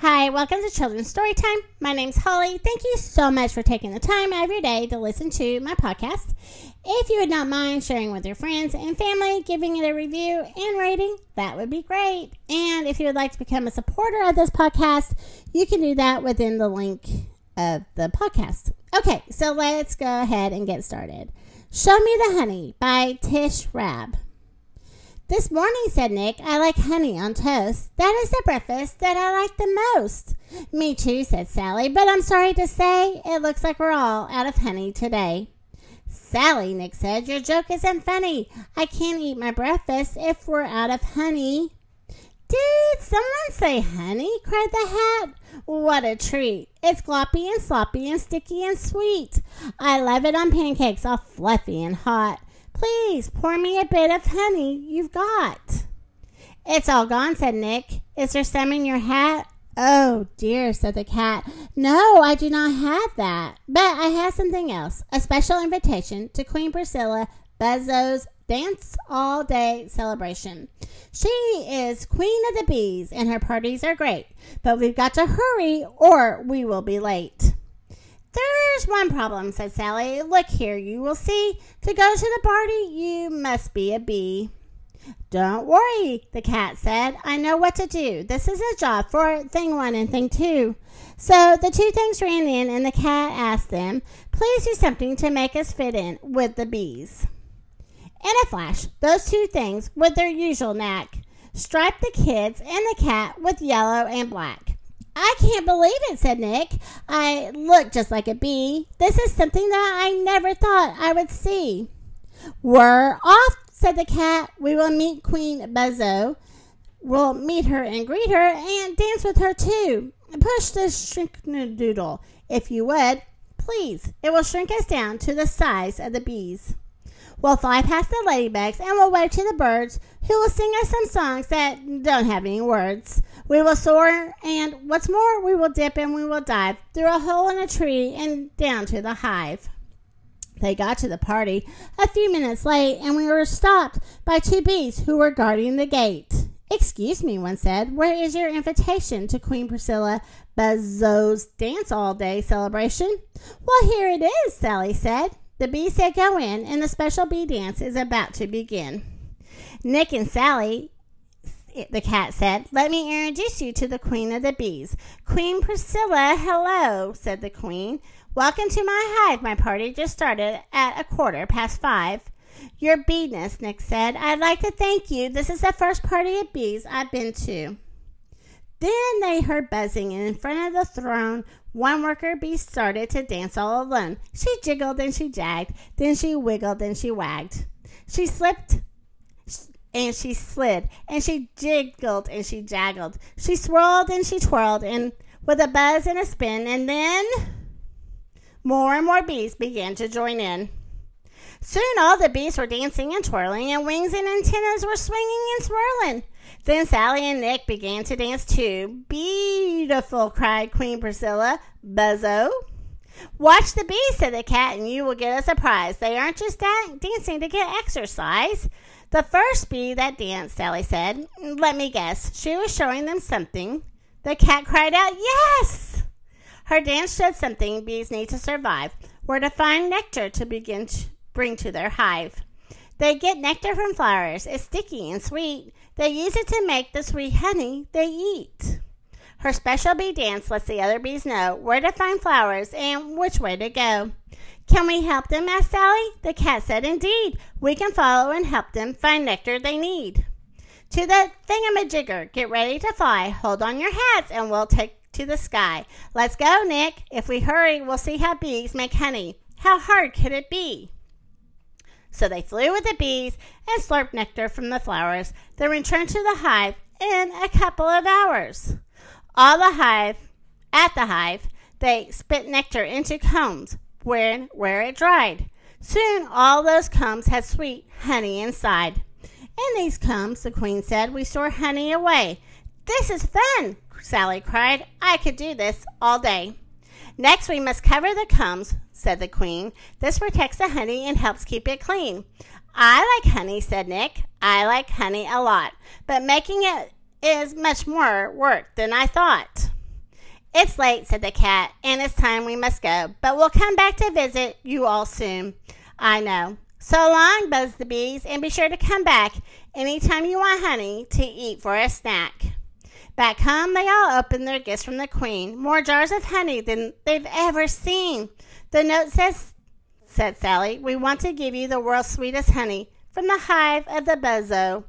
Hi, welcome to Children's Storytime. My name's Holly. Thank you so much for taking the time your day to listen to my podcast. If you would not mind sharing with your friends and family, giving it a review and rating, that would be great. And if you would like to become a supporter of this podcast, you can do that within the link of the podcast. Okay, so let's go ahead and get started. Show Me the Honey by Tish Rabe. This morning, said Nick, I like honey on toast. That is the breakfast that I like the most. Me too, said Sally, but I'm sorry to say it looks like we're all out of honey today. Sally, Nick said, your joke isn't funny. I can't eat my breakfast if we're out of honey. Did someone say honey? cried the hat. What a treat. It's gloppy and sloppy and sticky and sweet. I love it on pancakes all fluffy and hot. Please pour me a bit of honey you've got. It's all gone, said Nick. Is there some in your hat? Oh dear, said the cat. No, I do not have that. But I have something else a special invitation to Queen Priscilla Buzzo's Dance All Day celebration. She is Queen of the Bees, and her parties are great. But we've got to hurry, or we will be late. There's one problem, said Sally. Look here, you will see. To go to the party, you must be a bee. Don't worry, the cat said. I know what to do. This is a job for thing one and thing two. So the two things ran in, and the cat asked them, Please do something to make us fit in with the bees. In a flash, those two things, with their usual knack, striped the kids and the cat with yellow and black. I can't believe it, said Nick. I look just like a bee. This is something that I never thought I would see. We're off, said the cat. We will meet Queen Buzzo. We'll meet her and greet her and dance with her too. Push the shrinknadoodle, if you would. Please, it will shrink us down to the size of the bees. We'll fly past the ladybugs and we'll wave to the birds who will sing us some songs that don't have any words. We will soar, and what's more, we will dip and we will dive through a hole in a tree and down to the hive. They got to the party a few minutes late, and we were stopped by two bees who were guarding the gate. Excuse me, one said, where is your invitation to Queen Priscilla Buzzo's dance all day celebration? Well, here it is, Sally said. The bee said go in, and the special bee dance is about to begin. Nick and Sally, the cat said, let me introduce you to the queen of the bees. Queen Priscilla, hello, said the queen. Welcome to my hive. My party just started at a quarter past five. Your beeness, Nick said. I'd like to thank you. This is the first party of bees I've been to. Then they heard buzzing, and in front of the throne, one worker bee started to dance all alone. She jiggled and she jagged, then she wiggled and she wagged. She slipped and she slid, and she jiggled and she jaggled. She swirled and she twirled, and with a buzz and a spin, and then more and more bees began to join in. Soon all the bees were dancing and twirling, and wings and antennas were swinging and swirling. Then Sally and Nick began to dance too. Beautiful, cried Queen Priscilla. Buzzo. Watch the bees, said the cat, and you will get a prize. They aren't just da- dancing to get exercise. The first bee that danced, Sally said. Let me guess. She was showing them something. The cat cried out, Yes! Her dance showed something bees need to survive, where to find nectar to begin to bring to their hive. They get nectar from flowers. It's sticky and sweet. They use it to make the sweet honey they eat. Her special bee dance lets the other bees know where to find flowers and which way to go. Can we help them? asked Sally. The cat said, Indeed, we can follow and help them find nectar they need. To the thingamajigger, get ready to fly. Hold on your hats and we'll take to the sky. Let's go, Nick. If we hurry, we'll see how bees make honey. How hard could it be? So they flew with the bees and slurped nectar from the flowers, then returned to the hive in a couple of hours. All the hive, at the hive, they spit nectar into combs where, where it dried. Soon all those combs had sweet honey inside. In these combs, the queen said, we store honey away. This is fun, Sally cried. I could do this all day. Next, we must cover the combs, said the queen. This protects the honey and helps keep it clean. I like honey, said Nick. I like honey a lot, but making it is much more work than I thought. It's late, said the cat, and it's time we must go, but we'll come back to visit you all soon. I know. So long, buzzed the bees, and be sure to come back anytime you want honey to eat for a snack. Back home, they all opened their gifts from the queen, more jars of honey than they've ever seen. The note says, said Sally, we want to give you the world's sweetest honey from the hive of the buzzo.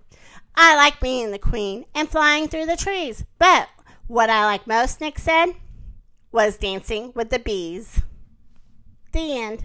I like being the queen and flying through the trees, but what I like most, Nick said, was dancing with the bees. The end.